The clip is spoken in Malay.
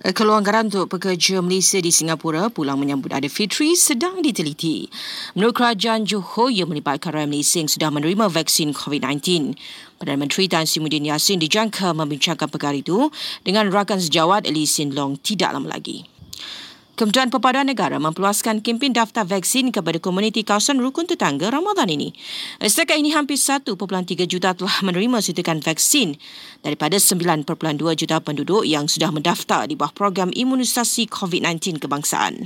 Kelonggaran untuk pekerja Malaysia di Singapura pulang menyambut Fitri sedang diteliti. Menurut kerajaan Johor, ia melibatkan rakyat Malaysia yang sudah menerima vaksin COVID-19. Perdana Menteri Tan Sri Muhyiddin Yassin dijangka membincangkan perkara itu dengan rakan sejawat Lee Hsien Loong tidak lama lagi. Kementerian Perpaduan Negara memperluaskan kempen daftar vaksin kepada komuniti kawasan rukun tetangga Ramadan ini. Setakat ini hampir 1.3 juta telah menerima suntikan vaksin daripada 9.2 juta penduduk yang sudah mendaftar di bawah program imunisasi COVID-19 kebangsaan.